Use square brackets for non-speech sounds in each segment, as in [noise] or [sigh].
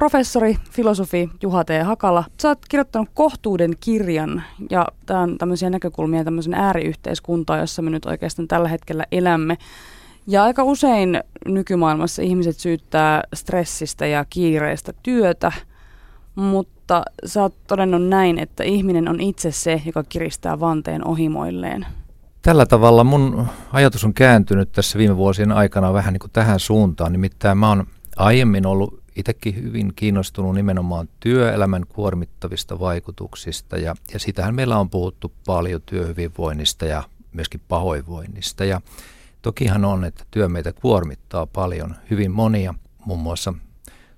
professori, filosofi Juha T. Hakala. Sä oot kirjoittanut kohtuuden kirjan ja tämä on tämmöisiä näkökulmia tämmöisen ääriyhteiskuntaa, jossa me nyt oikeastaan tällä hetkellä elämme. Ja aika usein nykymaailmassa ihmiset syyttää stressistä ja kiireestä työtä, mutta sä oot todennut näin, että ihminen on itse se, joka kiristää vanteen ohimoilleen. Tällä tavalla mun ajatus on kääntynyt tässä viime vuosien aikana vähän niin kuin tähän suuntaan. Nimittäin mä oon aiemmin ollut itsekin hyvin kiinnostunut nimenomaan työelämän kuormittavista vaikutuksista ja, ja sitähän meillä on puhuttu paljon työhyvinvoinnista ja myöskin pahoinvoinnista. Ja tokihan on, että työ meitä kuormittaa paljon. Hyvin monia, muun muassa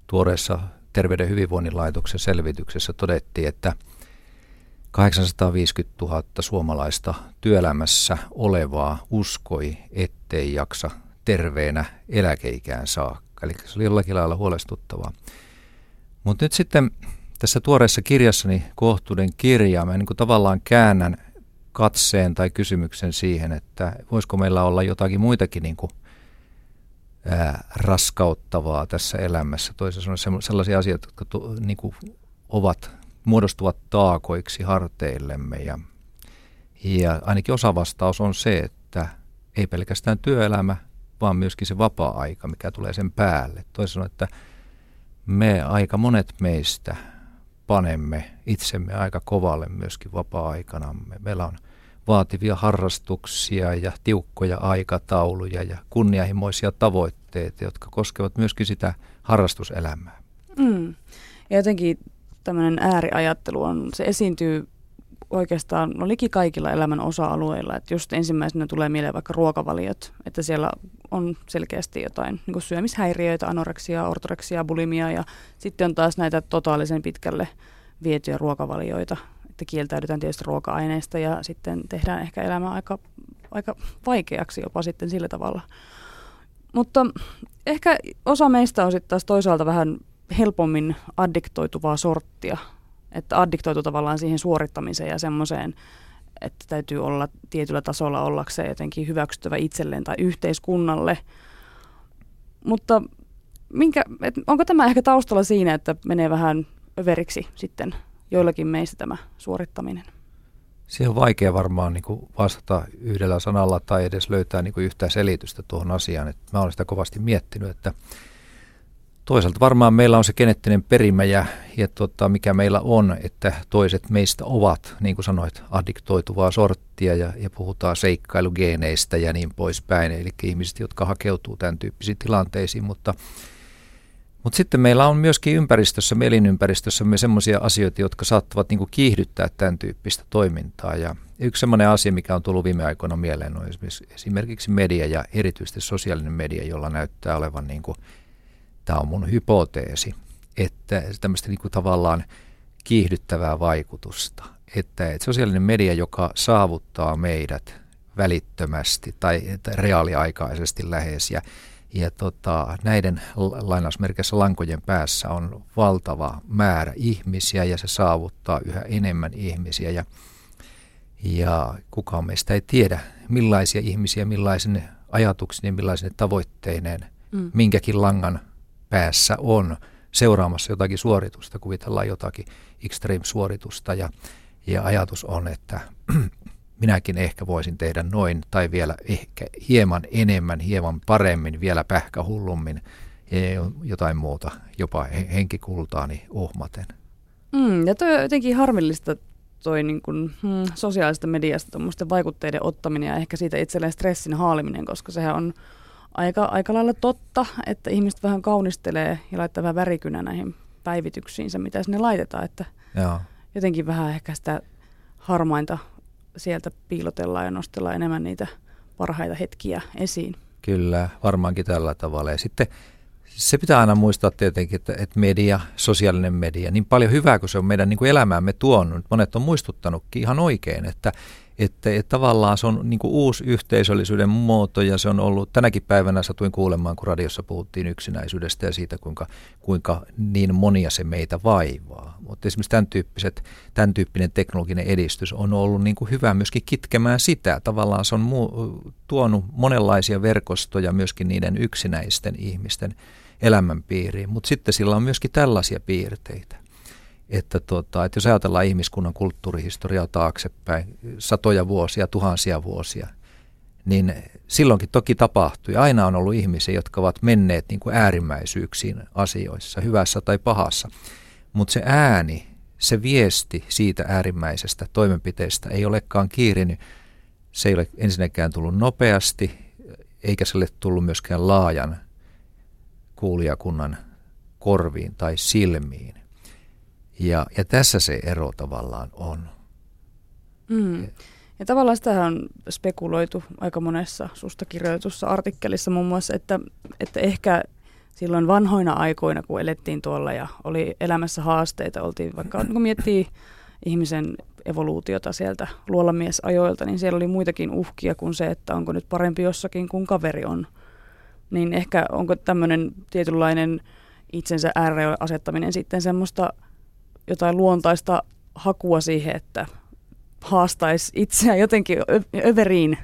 tuoreessa Terveyden hyvinvoinnin laitoksen selvityksessä todettiin, että 850 000 suomalaista työelämässä olevaa uskoi, ettei jaksa terveenä eläkeikään saakka. Eli se oli jollakin lailla huolestuttavaa. Mutta nyt sitten tässä tuoreessa kirjassani Kohtuuden kirja, mä niin kuin tavallaan käännän katseen tai kysymyksen siihen, että voisiko meillä olla jotakin muitakin niin kuin ää, raskauttavaa tässä elämässä. Sanoen sellaisia asioita, jotka to, niin kuin ovat, muodostuvat taakoiksi harteillemme. Ja, ja ainakin osa vastaus on se, että ei pelkästään työelämä, vaan myöskin se vapaa-aika, mikä tulee sen päälle. Toisin sanoen, että me aika monet meistä panemme itsemme aika kovalle myöskin vapaa-aikanamme. Meillä on vaativia harrastuksia ja tiukkoja aikatauluja ja kunnianhimoisia tavoitteita, jotka koskevat myöskin sitä harrastuselämää. Mm. Ja jotenkin tämmöinen ääriajattelu on, se esiintyy oikeastaan no liki kaikilla elämän osa-alueilla. Että just ensimmäisenä tulee mieleen vaikka ruokavaliot, että siellä on selkeästi jotain niin kuin syömishäiriöitä, anoreksia, ortoreksia, bulimia ja sitten on taas näitä totaalisen pitkälle vietyjä ruokavalioita, että kieltäydytään tietysti ruoka-aineista ja sitten tehdään ehkä elämä aika, aika vaikeaksi jopa sitten sillä tavalla. Mutta ehkä osa meistä on sitten taas toisaalta vähän helpommin addiktoituvaa sorttia, että addiktoitu tavallaan siihen suorittamiseen ja semmoiseen, että täytyy olla tietyllä tasolla ollakseen jotenkin hyväksyttävä itselleen tai yhteiskunnalle. Mutta minkä, et onko tämä ehkä taustalla siinä, että menee vähän överiksi sitten joillakin meistä tämä suorittaminen? Siihen on vaikea varmaan niin kuin vastata yhdellä sanalla tai edes löytää niin kuin yhtään selitystä tuohon asiaan. Et mä olen sitä kovasti miettinyt, että toisaalta varmaan meillä on se geneettinen perimä ja, ja tota, mikä meillä on, että toiset meistä ovat, niin kuin sanoit, addiktoituvaa sorttia ja, ja puhutaan seikkailugeeneistä ja niin poispäin. Eli ihmiset, jotka hakeutuu tämän tyyppisiin tilanteisiin, mutta mutta sitten meillä on myöskin ympäristössä, elinympäristössä me sellaisia asioita, jotka saattavat niin kuin kiihdyttää tämän tyyppistä toimintaa. Ja yksi sellainen asia, mikä on tullut viime aikoina mieleen, on esimerkiksi media ja erityisesti sosiaalinen media, jolla näyttää olevan, niin kuin, tämä on mun hypoteesi, että tämmöistä niin kuin tavallaan kiihdyttävää vaikutusta. Että, että sosiaalinen media, joka saavuttaa meidät välittömästi tai reaaliaikaisesti lähes ja ja tota, näiden lainausmerkeissä lankojen päässä on valtava määrä ihmisiä ja se saavuttaa yhä enemmän ihmisiä. Ja, ja kukaan meistä ei tiedä, millaisia ihmisiä, millaisen ajatuksen ja millaisen tavoitteineen mm. minkäkin langan päässä on seuraamassa jotakin suoritusta, kuvitellaan jotakin extreme-suoritusta ja, ja ajatus on, että [clears throat] minäkin ehkä voisin tehdä noin tai vielä ehkä hieman enemmän, hieman paremmin, vielä pähkähullummin ja jotain muuta, jopa henkikultaani ohmaten. Mm, ja toi on jotenkin harmillista toi niin kun, hmm, sosiaalista mediasta vaikutteiden ottaminen ja ehkä siitä itselleen stressin haaliminen, koska sehän on aika, aika lailla totta, että ihmiset vähän kaunistelee ja laittaa vähän värikynä näihin päivityksiinsä, mitä sinne laitetaan, että Joo. jotenkin vähän ehkä sitä harmainta sieltä piilotellaan ja nostellaan enemmän niitä parhaita hetkiä esiin. Kyllä, varmaankin tällä tavalla. Ja sitten se pitää aina muistaa tietenkin, että, että media, sosiaalinen media, niin paljon hyvää kuin se on meidän niin kuin elämäämme tuonut. Monet on muistuttanutkin ihan oikein, että, että, että tavallaan se on niin kuin uusi yhteisöllisyyden muoto ja se on ollut, tänäkin päivänä satuin kuulemaan, kun radiossa puhuttiin yksinäisyydestä ja siitä, kuinka, kuinka niin monia se meitä vaivaa. Mutta esimerkiksi tämän, tyyppiset, tämän tyyppinen teknologinen edistys on ollut niin kuin hyvä myöskin kitkemään sitä. Tavallaan se on muu, tuonut monenlaisia verkostoja myöskin niiden yksinäisten ihmisten elämänpiiriin, mutta sitten sillä on myöskin tällaisia piirteitä. Että, tota, että jos ajatellaan ihmiskunnan kulttuurihistoriaa taaksepäin, satoja vuosia, tuhansia vuosia, niin silloinkin toki tapahtui. Aina on ollut ihmisiä, jotka ovat menneet niin kuin äärimmäisyyksiin asioissa, hyvässä tai pahassa. Mutta se ääni, se viesti siitä äärimmäisestä toimenpiteestä ei olekaan kiirinyt. Se ei ole ensinnäkään tullut nopeasti, eikä se ole tullut myöskään laajan kuulijakunnan korviin tai silmiin. Ja, ja tässä se ero tavallaan on. Mm. Ja tavallaan sitä on spekuloitu aika monessa susta kirjoitussa artikkelissa muun muassa, että, että ehkä silloin vanhoina aikoina, kun elettiin tuolla ja oli elämässä haasteita, oltiin vaikka kun miettii ihmisen evoluutiota sieltä luolamiesajoilta, niin siellä oli muitakin uhkia kuin se, että onko nyt parempi jossakin kuin kaveri on. Niin ehkä onko tämmöinen tietynlainen itsensä ääreen asettaminen sitten semmoista jotain luontaista hakua siihen, että haastaisi itseään jotenkin överiin.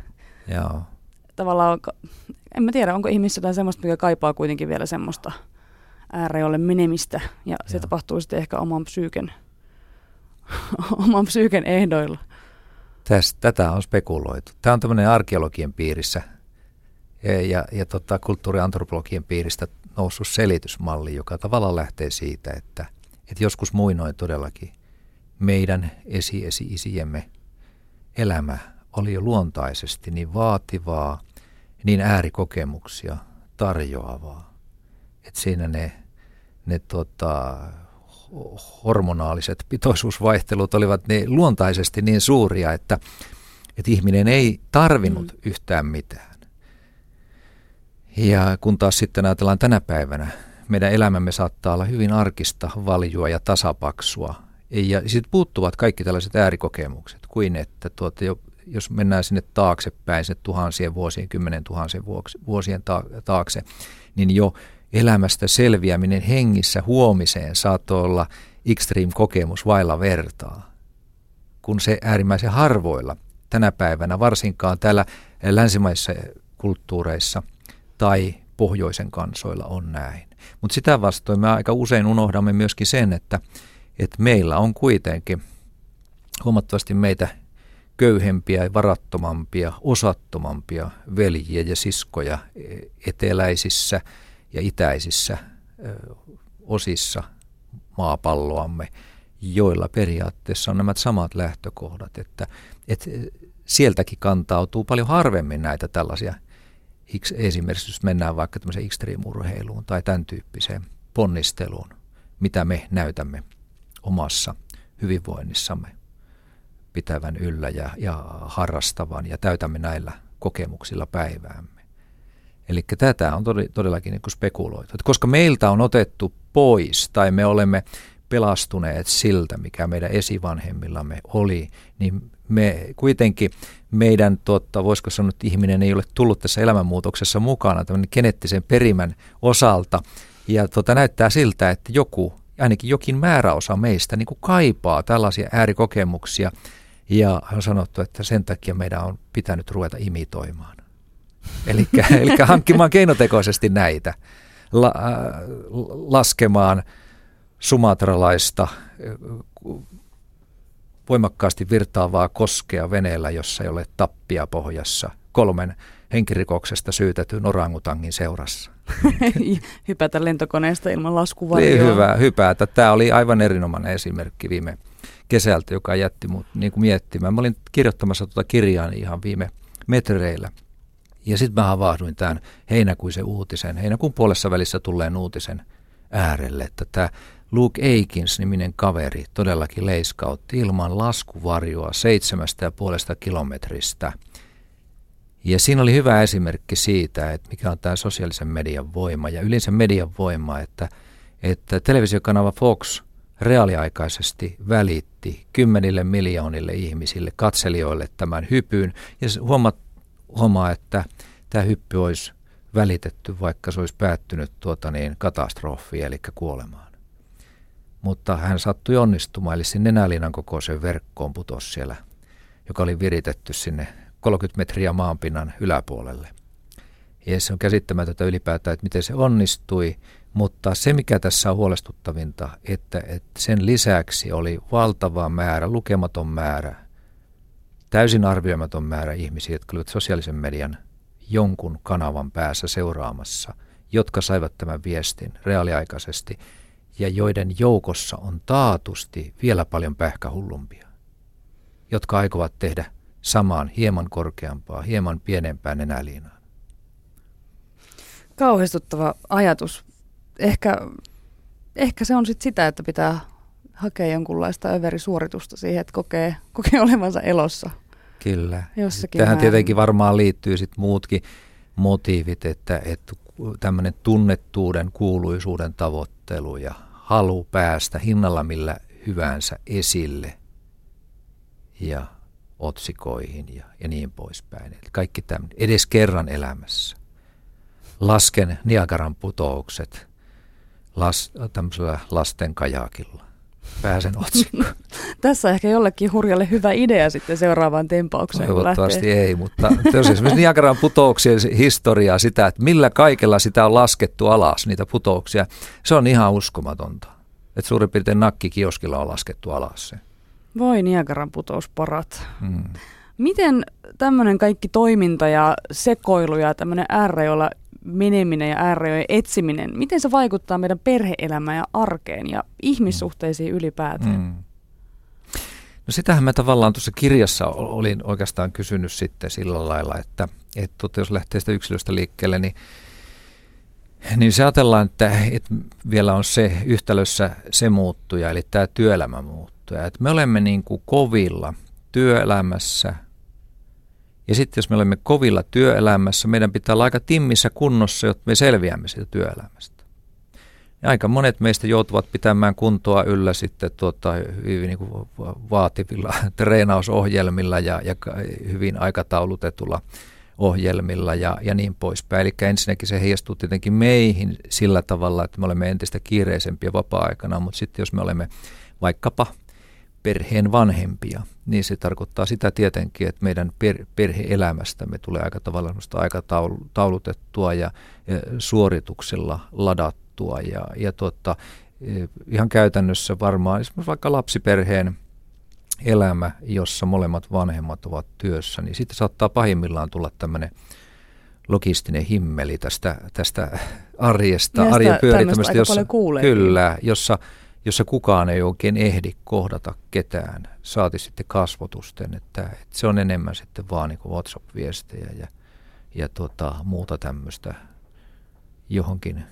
Joo. Tavallaan, en mä tiedä, onko ihmisessä jotain semmoista, mikä kaipaa kuitenkin vielä semmoista ääreolle menemistä, ja se Joo. tapahtuu sitten ehkä oman psyyken, [laughs] oman psyyken ehdoilla. Tästä, tätä on spekuloitu. Tämä on tämmöinen arkeologien piirissä ja, ja, ja tota, kulttuuriantropologien piiristä noussut selitysmalli, joka tavallaan lähtee siitä, että, että joskus muinoin todellakin meidän esi-esi-isiemme elämä oli jo luontaisesti niin vaativaa, niin äärikokemuksia tarjoavaa, että siinä ne, ne tota, hormonaaliset pitoisuusvaihtelut olivat ne luontaisesti niin suuria, että, että ihminen ei tarvinnut mm. yhtään mitään. Ja kun taas sitten ajatellaan tänä päivänä, meidän elämämme saattaa olla hyvin arkista, valjua ja tasapaksua. Ja sitten puuttuvat kaikki tällaiset äärikokemukset, kuin että tuota, jo, jos mennään sinne taaksepäin, se tuhansien vuosien, kymmenen tuhansien vuosien taakse, niin jo elämästä selviäminen hengissä huomiseen saattoi olla extreme kokemus vailla vertaa, kun se äärimmäisen harvoilla tänä päivänä, varsinkaan täällä länsimaissa kulttuureissa tai pohjoisen kansoilla on näin. Mutta sitä vastoin me aika usein unohdamme myöskin sen, että, että meillä on kuitenkin huomattavasti meitä köyhempiä, varattomampia, osattomampia veljiä ja siskoja eteläisissä ja itäisissä osissa maapalloamme, joilla periaatteessa on nämä samat lähtökohdat, että, että sieltäkin kantautuu paljon harvemmin näitä tällaisia esimerkiksi jos mennään vaikka tämmöiseen ekstriimurheiluun tai tämän tyyppiseen ponnisteluun, mitä me näytämme omassa hyvinvoinnissamme pitävän yllä ja, ja harrastavan ja täytämme näillä kokemuksilla päiväämme. Eli tätä on todellakin niin spekuloitu. Että koska meiltä on otettu pois tai me olemme pelastuneet siltä, mikä meidän esivanhemmillamme oli, niin me kuitenkin meidän, tuotta, voisiko sanoa, että ihminen ei ole tullut tässä elämänmuutoksessa mukana tämän geneettisen perimän osalta. Ja tuota, näyttää siltä, että joku, ainakin jokin määräosa meistä niin kuin kaipaa tällaisia äärikokemuksia. Ja on sanottu, että sen takia meidän on pitänyt ruveta imitoimaan. Eli [laughs] hankkimaan keinotekoisesti näitä, la, äh, laskemaan sumatralaista voimakkaasti virtaavaa koskea veneellä, jossa ei ole tappia pohjassa, kolmen henkirikoksesta syytetyn orangutangin seurassa. [laughs] hypätä lentokoneesta ilman laskuvarjoa. Niin, hyvä, hypätä. Tämä oli aivan erinomainen esimerkki viime kesältä, joka jätti mut niin kuin miettimään. Mä olin kirjoittamassa tuota kirjaa ihan viime metreillä. Ja sitten mä havahduin tämän heinäkuisen uutisen, heinäkuun puolessa välissä tulleen uutisen äärelle, että tämä Luke Aikins-niminen kaveri todellakin leiskautti ilman laskuvarjoa seitsemästä ja puolesta kilometristä. Ja siinä oli hyvä esimerkki siitä, että mikä on tämä sosiaalisen median voima ja yleensä median voima, että, että televisiokanava Fox reaaliaikaisesti välitti kymmenille miljoonille ihmisille, katselijoille tämän hypyn. Ja huomaa, huomaa että tämä hyppy olisi välitetty, vaikka se olisi päättynyt tuota niin, katastrofiin, eli kuolemaan mutta hän sattui onnistumaan, eli sinne nenäliinan kokoiseen verkkoon putosi siellä, joka oli viritetty sinne 30 metriä maanpinnan yläpuolelle. Ja se on käsittämätöntä ylipäätään, että miten se onnistui, Mutta se, mikä tässä on huolestuttavinta, että, että sen lisäksi oli valtava määrä, lukematon määrä, täysin arvioimaton määrä ihmisiä, jotka olivat sosiaalisen median jonkun kanavan päässä seuraamassa, jotka saivat tämän viestin reaaliaikaisesti ja joiden joukossa on taatusti vielä paljon pähkähullumpia, jotka aikovat tehdä samaan hieman korkeampaa, hieman pienempään nenäliinaan. Kauhistuttava ajatus. Ehkä, ehkä se on sit sitä, että pitää hakea jonkunlaista överisuoritusta siihen, että kokee, kokee olevansa elossa. Kyllä. Jossakin Tähän tietenkin varmaan liittyy sit muutkin motiivit, että, että tämmöinen tunnettuuden, kuuluisuuden tavoittelu ja halu päästä hinnalla millä hyvänsä esille ja otsikoihin ja, ja niin poispäin. Eli kaikki tämmöinen, edes kerran elämässä. Lasken Niagaran putoukset las, tämmöisellä lasten kajakilla. Pääsen otsikkoon. [laughs] Tässä ehkä jollekin hurjalle hyvä idea sitten seuraavaan tempaukseen. Toivottavasti ei, mutta jos esimerkiksi Niagaran putouksien historiaa, sitä, että millä kaikella sitä on laskettu alas, niitä putouksia, se on ihan uskomatonta. Että suurin piirtein nakkikioskilla on laskettu alas se. Voi Niagaran putousparat. Hmm. Miten tämmöinen kaikki toiminta ja sekoilu ja tämmöinen äärejoilla meneminen ja äärejojen etsiminen, miten se vaikuttaa meidän perheelämään ja arkeen ja ihmissuhteisiin ylipäätään? Hmm. No sitähän mä tavallaan tuossa kirjassa olin oikeastaan kysynyt sitten sillä lailla, että, että tuota, jos lähtee sitä yksilöstä liikkeelle, niin niin se ajatellaan, että, että vielä on se yhtälössä se muuttuja, eli tämä työelämä muuttuja. Että me olemme niin kuin kovilla työelämässä, ja sitten jos me olemme kovilla työelämässä, meidän pitää olla aika timmissä kunnossa, jotta me selviämme siitä työelämästä. Ja aika monet meistä joutuvat pitämään kuntoa yllä sitten tuota, hyvin niin kuin vaativilla [laughs] treenausohjelmilla ja, ja hyvin aikataulutetulla ohjelmilla ja, ja niin poispäin. Eli ensinnäkin se heijastuu tietenkin meihin sillä tavalla, että me olemme entistä kiireisempiä vapaa-aikana, mutta sitten jos me olemme vaikkapa perheen vanhempia, niin se tarkoittaa sitä tietenkin, että meidän per, perhe-elämästämme tulee aika tavalla aikataulutettua ja, ja suorituksella ladattua ja, ja tuota, ihan käytännössä varmaan esimerkiksi vaikka lapsiperheen elämä, jossa molemmat vanhemmat ovat työssä, niin sitten saattaa pahimmillaan tulla tämmöinen logistinen himmeli tästä, tästä arjesta, Näistä arjen pyörittämistä, jossa, kyllä, jossa, jossa kukaan ei oikein ehdi kohdata ketään, saati sitten kasvotusten, että, että se on enemmän sitten vaan niin WhatsApp-viestejä ja, ja tuota, muuta tämmöistä johonkin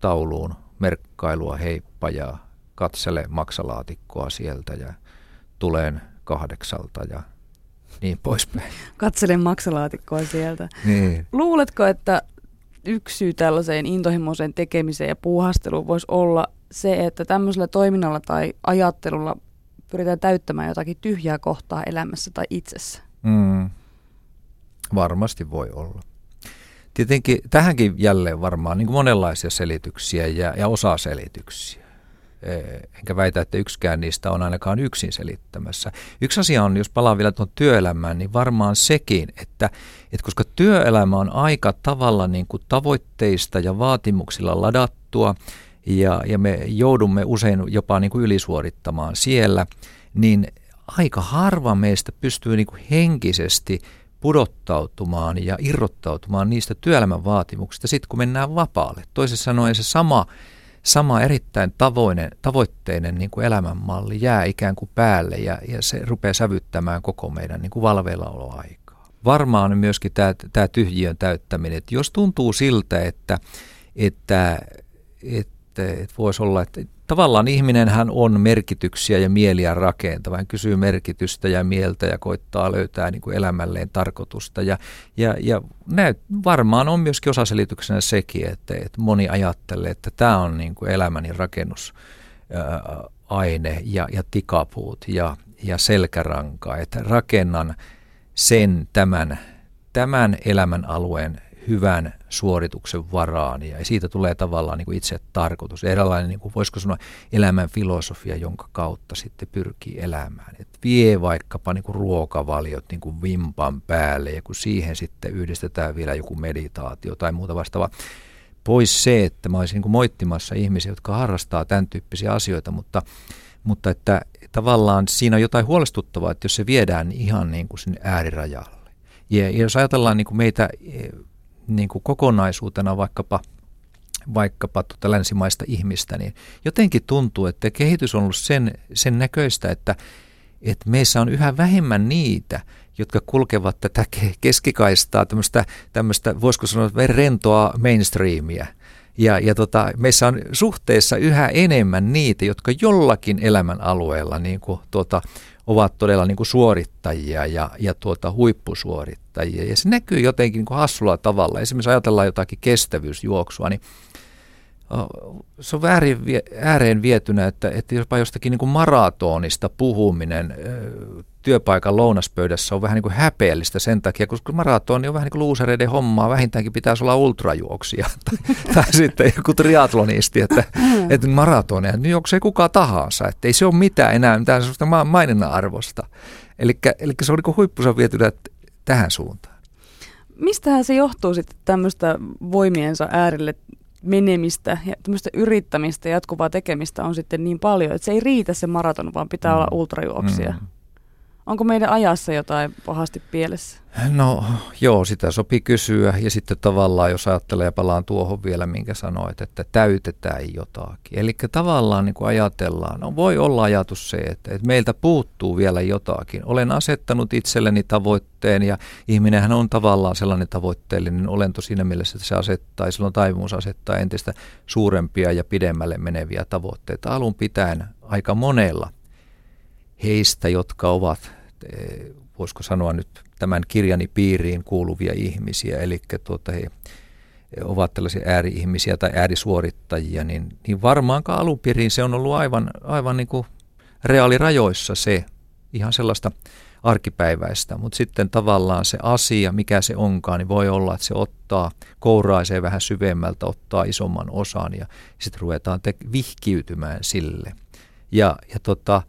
tauluun merkkailua, heippa ja katsele maksalaatikkoa sieltä ja tuleen kahdeksalta ja niin poispäin. Katselen maksalaatikkoa sieltä. Niin. Luuletko, että yksi syy tällaiseen intohimoiseen tekemiseen ja puuhasteluun voisi olla se, että tämmöisellä toiminnalla tai ajattelulla pyritään täyttämään jotakin tyhjää kohtaa elämässä tai itsessä? Mm. Varmasti voi olla. Tietenkin tähänkin jälleen varmaan niin monenlaisia selityksiä ja, ja osaselityksiä. Eh, enkä väitä, että yksikään niistä on ainakaan yksin selittämässä. Yksi asia on, jos palaan vielä tuon työelämään, niin varmaan sekin, että, että koska työelämä on aika tavalla niin kuin tavoitteista ja vaatimuksilla ladattua, ja, ja me joudumme usein jopa niin kuin ylisuorittamaan siellä, niin aika harva meistä pystyy niin kuin henkisesti pudottautumaan ja irrottautumaan niistä työelämän vaatimuksista sitten, kun mennään vapaalle. Toisin sanoen se sama sama erittäin tavoinen, tavoitteinen niin kuin elämänmalli jää ikään kuin päälle ja, ja se rupeaa sävyttämään koko meidän niin valveillaoloaikaa. Varmaan myöskin tämä, tämä tyhjiön täyttäminen, että jos tuntuu siltä, että, että, että, että voisi olla, että tavallaan ihminen hän on merkityksiä ja mieliä rakentava. Hän kysyy merkitystä ja mieltä ja koittaa löytää niin kuin elämälleen tarkoitusta. Ja, ja, ja näyt, varmaan on myöskin osaselityksenä sekin, että, että moni ajattelee, että tämä on niin kuin elämäni rakennusaine ja, ja tikapuut ja, ja selkäranka. Että rakennan sen tämän, tämän elämän alueen hyvän suorituksen varaan ja siitä tulee tavallaan niin kuin itse tarkoitus. Eräänlainen, niin kuin, voisiko sanoa, elämän filosofia, jonka kautta sitten pyrkii elämään. Et vie vaikkapa niin kuin ruokavaliot niin kuin vimpan päälle ja kun siihen sitten yhdistetään vielä joku meditaatio tai muuta vastaavaa, pois se, että mä olisin niin moittimassa ihmisiä, jotka harrastaa tämän tyyppisiä asioita, mutta, mutta että tavallaan siinä on jotain huolestuttavaa, että jos se viedään ihan niin kuin sinne äärirajalle. Ja, ja jos ajatellaan niin kuin meitä niin kuin kokonaisuutena vaikkapa vaikkapa tuota länsimaista ihmistä, niin jotenkin tuntuu, että kehitys on ollut sen, sen näköistä, että, että meissä on yhä vähemmän niitä, jotka kulkevat tätä keskikaistaa, tämmöistä, tämmöistä voisiko sanoa rentoa mainstreamia. Ja, ja tota, meissä on suhteessa yhä enemmän niitä, jotka jollakin elämän alueella niin kuin, tuota, ovat todella niin kuin suorittajia ja, ja tuota, huippusuorittajia. Ja se näkyy jotenkin niin kuin hassulla tavalla. Esimerkiksi ajatellaan jotakin kestävyysjuoksua, niin se on väärin, ääreen vietynä, että, että jopa jostakin niin kuin maratonista puhuminen työpaikan lounaspöydässä on vähän niin kuin häpeällistä sen takia, koska maratoni on vähän niin kuin luusereiden hommaa, vähintäänkin pitäisi olla ultrajuoksia [laughs] tai, tai sitten joku triatlonisti, että, mm. että maratonia, niin juoksee kuka tahansa, että ei se ole mitään enää mitään sellaista maininnan arvosta. Eli se on niin huippusa vietynä tähän suuntaan. Mistähän se johtuu sitten tämmöistä voimiensa äärille menemistä ja tämmöistä yrittämistä ja jatkuvaa tekemistä on sitten niin paljon, että se ei riitä se maraton, vaan pitää mm. olla ultrajuoksia. Mm. Onko meidän ajassa jotain pahasti pielessä? No joo, sitä sopii kysyä. Ja sitten tavallaan, jos ajattelee ja palaan tuohon vielä, minkä sanoit, että täytetään jotakin. Eli tavallaan niin kuin ajatellaan, no voi olla ajatus se, että, että meiltä puuttuu vielä jotakin. Olen asettanut itselleni tavoitteen ja ihminenhän on tavallaan sellainen tavoitteellinen olento siinä mielessä, että se asettaa, silloin taipumus asettaa entistä suurempia ja pidemmälle meneviä tavoitteita. Alun pitäen aika monella heistä, jotka ovat, eh, voisiko sanoa nyt tämän kirjani piiriin kuuluvia ihmisiä, eli tuota, he ovat tällaisia ääri-ihmisiä tai äärisuorittajia, niin, niin varmaankaan alun se on ollut aivan, aivan niin kuin reaalirajoissa se, ihan sellaista arkipäiväistä, mutta sitten tavallaan se asia, mikä se onkaan, niin voi olla, että se ottaa, kouraisee vähän syvemmältä, ottaa isomman osan ja sitten ruvetaan te- vihkiytymään sille. Ja, ja tota,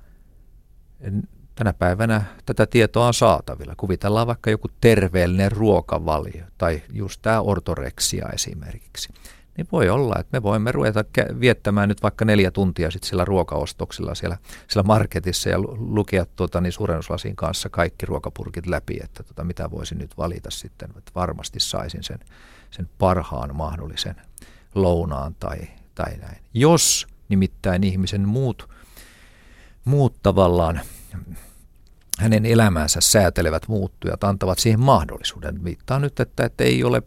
tänä päivänä tätä tietoa on saatavilla. Kuvitellaan vaikka joku terveellinen ruokavalio tai just tämä ortoreksia esimerkiksi. Niin voi olla, että me voimme ruveta viettämään nyt vaikka neljä tuntia sitten sillä ruokaostoksella siellä, siellä marketissa ja lukea tuota, niin suurennuslasin kanssa kaikki ruokapurkit läpi, että tuota, mitä voisin nyt valita sitten, että varmasti saisin sen, sen parhaan mahdollisen lounaan tai, tai näin. Jos nimittäin ihmisen muut muut tavallaan hänen elämänsä säätelevät muuttujat antavat siihen mahdollisuuden. Viittaan nyt, että, että ei ole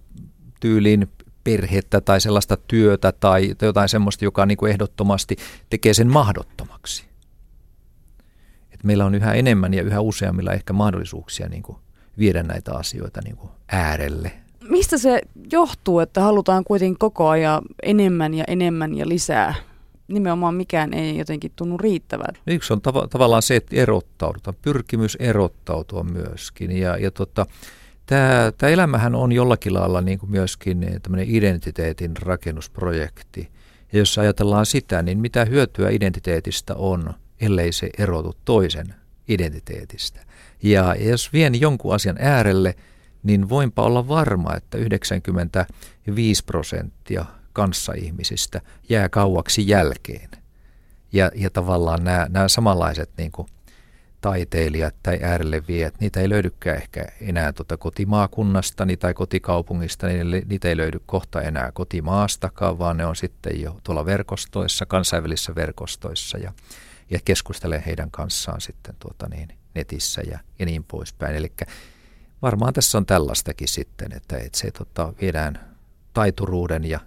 tyyliin perhettä tai sellaista työtä tai jotain sellaista, joka niin kuin ehdottomasti tekee sen mahdottomaksi. Et meillä on yhä enemmän ja yhä useammilla ehkä mahdollisuuksia niin kuin viedä näitä asioita niin kuin äärelle. Mistä se johtuu, että halutaan kuitenkin koko ajan enemmän ja enemmän ja lisää? Nimenomaan mikään ei jotenkin tunnu riittävän. Yksi on tav- tavallaan se, että erottaudutaan, pyrkimys erottautua myöskin. Ja, ja tota, tämä, tämä elämähän on jollakin lailla niin kuin myöskin tämmöinen identiteetin rakennusprojekti. Ja jos ajatellaan sitä, niin mitä hyötyä identiteetistä on, ellei se erotu toisen identiteetistä. Ja jos vien jonkun asian äärelle, niin voinpa olla varma, että 95 prosenttia kanssaihmisistä jää kauaksi jälkeen. Ja, ja tavallaan nämä, nämä samanlaiset niin kuin taiteilijat tai äärelle viet, niitä ei löydykään ehkä enää tuota kotimaakunnastani tai kotikaupungista, niin niitä ei löydy kohta enää kotimaastakaan, vaan ne on sitten jo tuolla verkostoissa, kansainvälisissä verkostoissa ja, ja keskustelen heidän kanssaan sitten tuota niin, netissä ja, ja niin poispäin. Eli varmaan tässä on tällaistakin sitten, että, että se tota, viedään taituruuden ja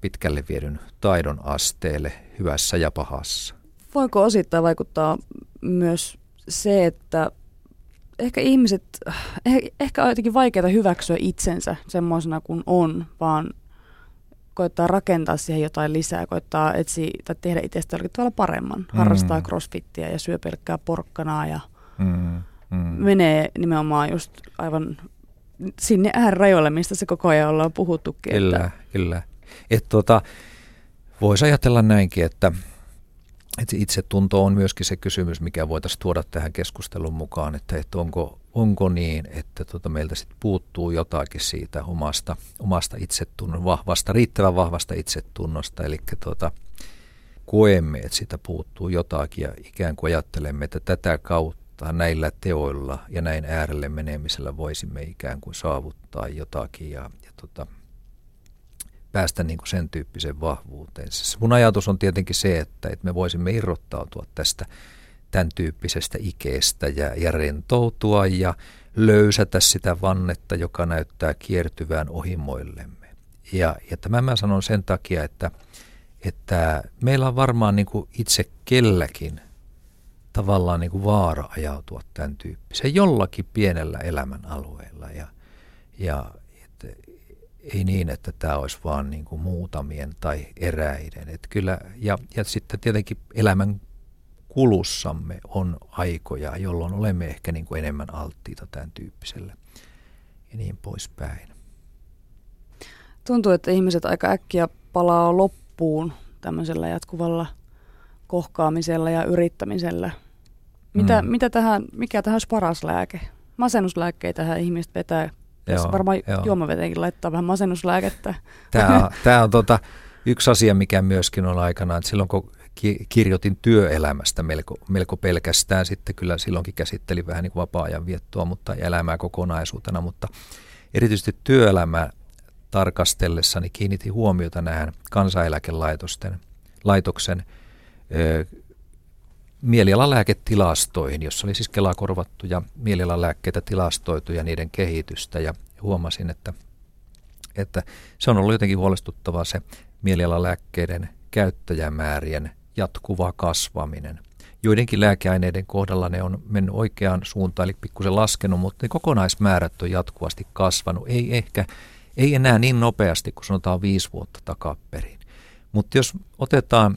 pitkälle viedyn taidon asteelle hyvässä ja pahassa. Voiko osittain vaikuttaa myös se, että ehkä ihmiset, ehkä on jotenkin vaikeaa hyväksyä itsensä semmoisena kuin on, vaan koittaa rakentaa siihen jotain lisää, koittaa etsiä tai tehdä itsestä jollakin tavalla paremman. Mm. Harrastaa crossfittiä ja syö pelkkää porkkanaa ja mm. Mm. menee nimenomaan just aivan sinne äärirajoille, mistä se koko ajan ollaan puhuttukin. Kyllä, että, kyllä. Että tota, voisi ajatella näinkin, että, että itsetunto on myöskin se kysymys, mikä voitaisiin tuoda tähän keskustelun mukaan, että, että onko, onko niin, että tota meiltä sit puuttuu jotakin siitä omasta, omasta itsetunnon vahvasta, riittävän vahvasta itsetunnosta, eli tota, koemme, että sitä puuttuu jotakin ja ikään kuin ajattelemme, että tätä kautta näillä teoilla ja näin äärelle menemisellä voisimme ikään kuin saavuttaa jotakin ja, ja tota, päästä niin kuin sen tyyppisen vahvuuteen. Siis mun ajatus on tietenkin se, että, että me voisimme irrottautua tästä tämän tyyppisestä ikeestä ja, ja rentoutua ja löysätä sitä vannetta, joka näyttää kiertyvään ohimoillemme. Ja, ja tämä mä sanon sen takia, että, että meillä on varmaan niin kuin itse kelläkin tavallaan niin kuin vaara ajautua tämän tyyppiseen jollakin pienellä elämän alueella. Ja, ja ei niin, että tämä olisi vaan niin kuin muutamien tai eräiden. Et kyllä, ja, ja sitten tietenkin elämän kulussamme on aikoja, jolloin olemme ehkä niin kuin enemmän alttiita tämän tyyppiselle ja niin poispäin. Tuntuu, että ihmiset aika äkkiä palaa loppuun tämmöisellä jatkuvalla kohkaamisella ja yrittämisellä. Mitä, mm. mitä tähän, mikä tähän olisi paras lääke? Masennuslääkkeitähän ihmiset vetää Joo, varmaan joo. juomaveteenkin laittaa vähän masennuslääkettä. Tämä on, [laughs] tämä on tota, yksi asia, mikä myöskin on aikanaan, että silloin kun kirjoitin työelämästä melko, melko pelkästään, sitten kyllä silloinkin käsittelin vähän niin kuin vapaa-ajan viettoa, mutta elämää kokonaisuutena, mutta erityisesti työelämää tarkastellessani kiinnitin huomiota näihin kansaneläkelaitosten laitoksen ö, mielialalääketilastoihin, jossa oli siis Kelaa korvattuja mielialalääkkeitä tilastoitu ja niiden kehitystä ja huomasin, että, että se on ollut jotenkin huolestuttavaa se mielialalääkkeiden käyttäjämäärien jatkuva kasvaminen. Joidenkin lääkeaineiden kohdalla ne on mennyt oikeaan suuntaan, eli pikkusen laskenut, mutta ne kokonaismäärät on jatkuvasti kasvanut. Ei ehkä, ei enää niin nopeasti kuin sanotaan viisi vuotta takaperin. Mutta jos otetaan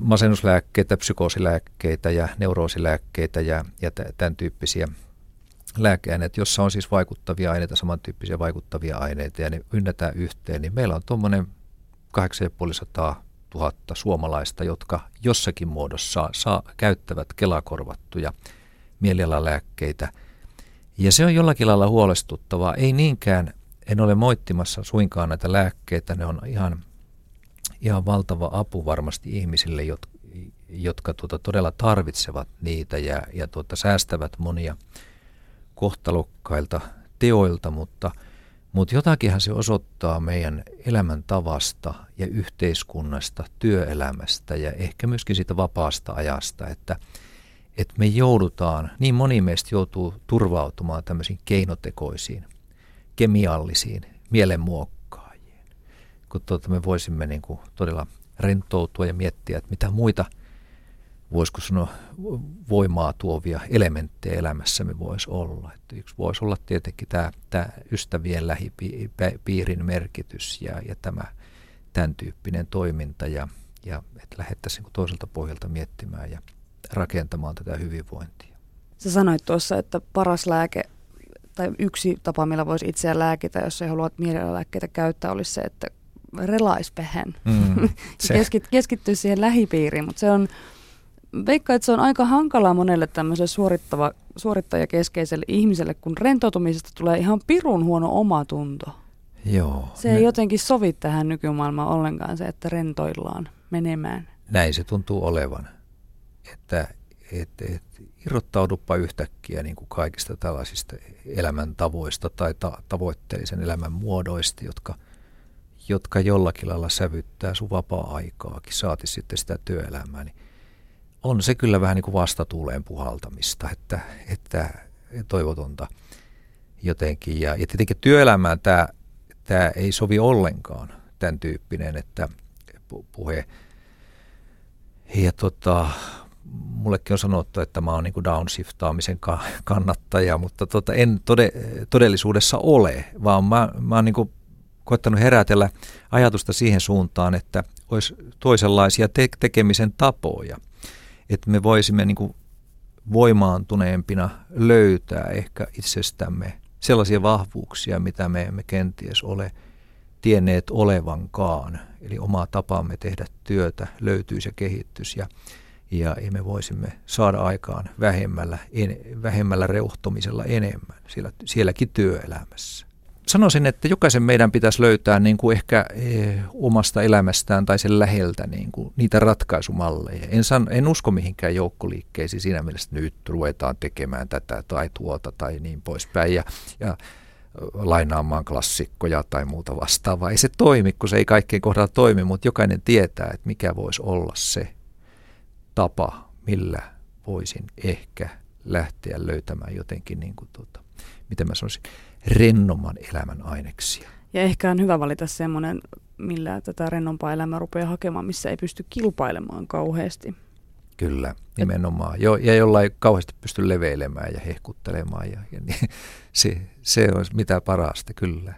masennuslääkkeitä, psykoosilääkkeitä ja neuroosilääkkeitä ja, ja tämän tyyppisiä lääkeaineita, jossa on siis vaikuttavia aineita, samantyyppisiä vaikuttavia aineita ja ne ynnätään yhteen, niin meillä on tuommoinen 8500 000 suomalaista, jotka jossakin muodossa saa, käyttävät kelakorvattuja mielialalääkkeitä. Ja se on jollakin lailla huolestuttavaa. Ei niinkään, en ole moittimassa suinkaan näitä lääkkeitä, ne on ihan ihan valtava apu varmasti ihmisille, jotka, jotka tuota, todella tarvitsevat niitä ja, ja tuota, säästävät monia kohtalokkailta teoilta, mutta, mutta jotakinhan se osoittaa meidän elämäntavasta ja yhteiskunnasta, työelämästä ja ehkä myöskin siitä vapaasta ajasta, että, että me joudutaan, niin moni meistä joutuu turvautumaan tämmöisiin keinotekoisiin, kemiallisiin mielenmuokkauksiin kun tuota me voisimme niin kuin todella rentoutua ja miettiä, että mitä muita voisiko sanoa voimaa tuovia elementtejä elämässämme voisi olla. Että yksi voisi olla tietenkin tämä, tämä ystävien lähipiirin merkitys ja, ja tämä tämän tyyppinen toiminta ja, ja että lähdettäisiin toiselta pohjalta miettimään ja rakentamaan tätä hyvinvointia. Sä sanoit tuossa, että paras lääke tai yksi tapa, millä voisi itseään lääkitä, jos ei halua mielialalääkkeitä käyttää, olisi se, että relaispehen. Mm, [laughs] Keskit, keskittyä siihen lähipiiriin, mutta se on, veikka, että se on aika hankalaa monelle tämmöiselle suorittava, suorittajakeskeiselle ihmiselle, kun rentoutumisesta tulee ihan pirun huono omatunto. Joo. Se ei ne... jotenkin sovi tähän nykymaailmaan ollenkaan se, että rentoillaan menemään. Näin se tuntuu olevan. Että et, et, irrottaudupa yhtäkkiä niin kuin kaikista tällaisista elämäntavoista tai ta- tavoitteellisen elämän muodoista, jotka – jotka jollakin lailla sävyttää sun vapaa-aikaakin, saati sitten sitä työelämää, niin on se kyllä vähän niin kuin vastatuuleen puhaltamista, että, että toivotonta jotenkin. Ja, ja tietenkin työelämään tämä, tämä ei sovi ollenkaan, tämän tyyppinen, että puhe. Ja tota, mullekin on sanottu, että mä oon niin kuin downshiftaamisen kannattaja, mutta tota, en tode, todellisuudessa ole, vaan mä, mä oon niin kuin koettanut herätellä ajatusta siihen suuntaan, että olisi toisenlaisia te- tekemisen tapoja. Että me voisimme niin kuin voimaantuneempina löytää ehkä itsestämme sellaisia vahvuuksia, mitä me emme kenties ole tienneet olevankaan. Eli oma tapamme tehdä työtä löytyisi ja kehittyisi ja, ja me voisimme saada aikaan vähemmällä, en, vähemmällä reuhtomisella enemmän siellä, sielläkin työelämässä sanoisin, että jokaisen meidän pitäisi löytää niin kuin ehkä eh, omasta elämästään tai sen läheltä niin kuin niitä ratkaisumalleja. En, san, en usko mihinkään joukkoliikkeisiin siinä mielessä, että nyt ruvetaan tekemään tätä tai tuota tai niin poispäin ja, ja lainaamaan klassikkoja tai muuta vastaavaa. Ei se toimi, kun se ei kaikkien kohdalla toimi, mutta jokainen tietää, että mikä voisi olla se tapa, millä voisin ehkä lähteä löytämään jotenkin, niin kuin tuota, miten mä sanoisin, rennomman elämän aineksia. Ja ehkä on hyvä valita semmoinen, millä tätä rennompaa elämää rupeaa hakemaan, missä ei pysty kilpailemaan kauheasti. Kyllä, nimenomaan. Jo, ja jolla ei kauheasti pysty leveilemään ja hehkuttelemaan. Ja, ja niin, [laughs] se, se on mitä parasta, kyllä.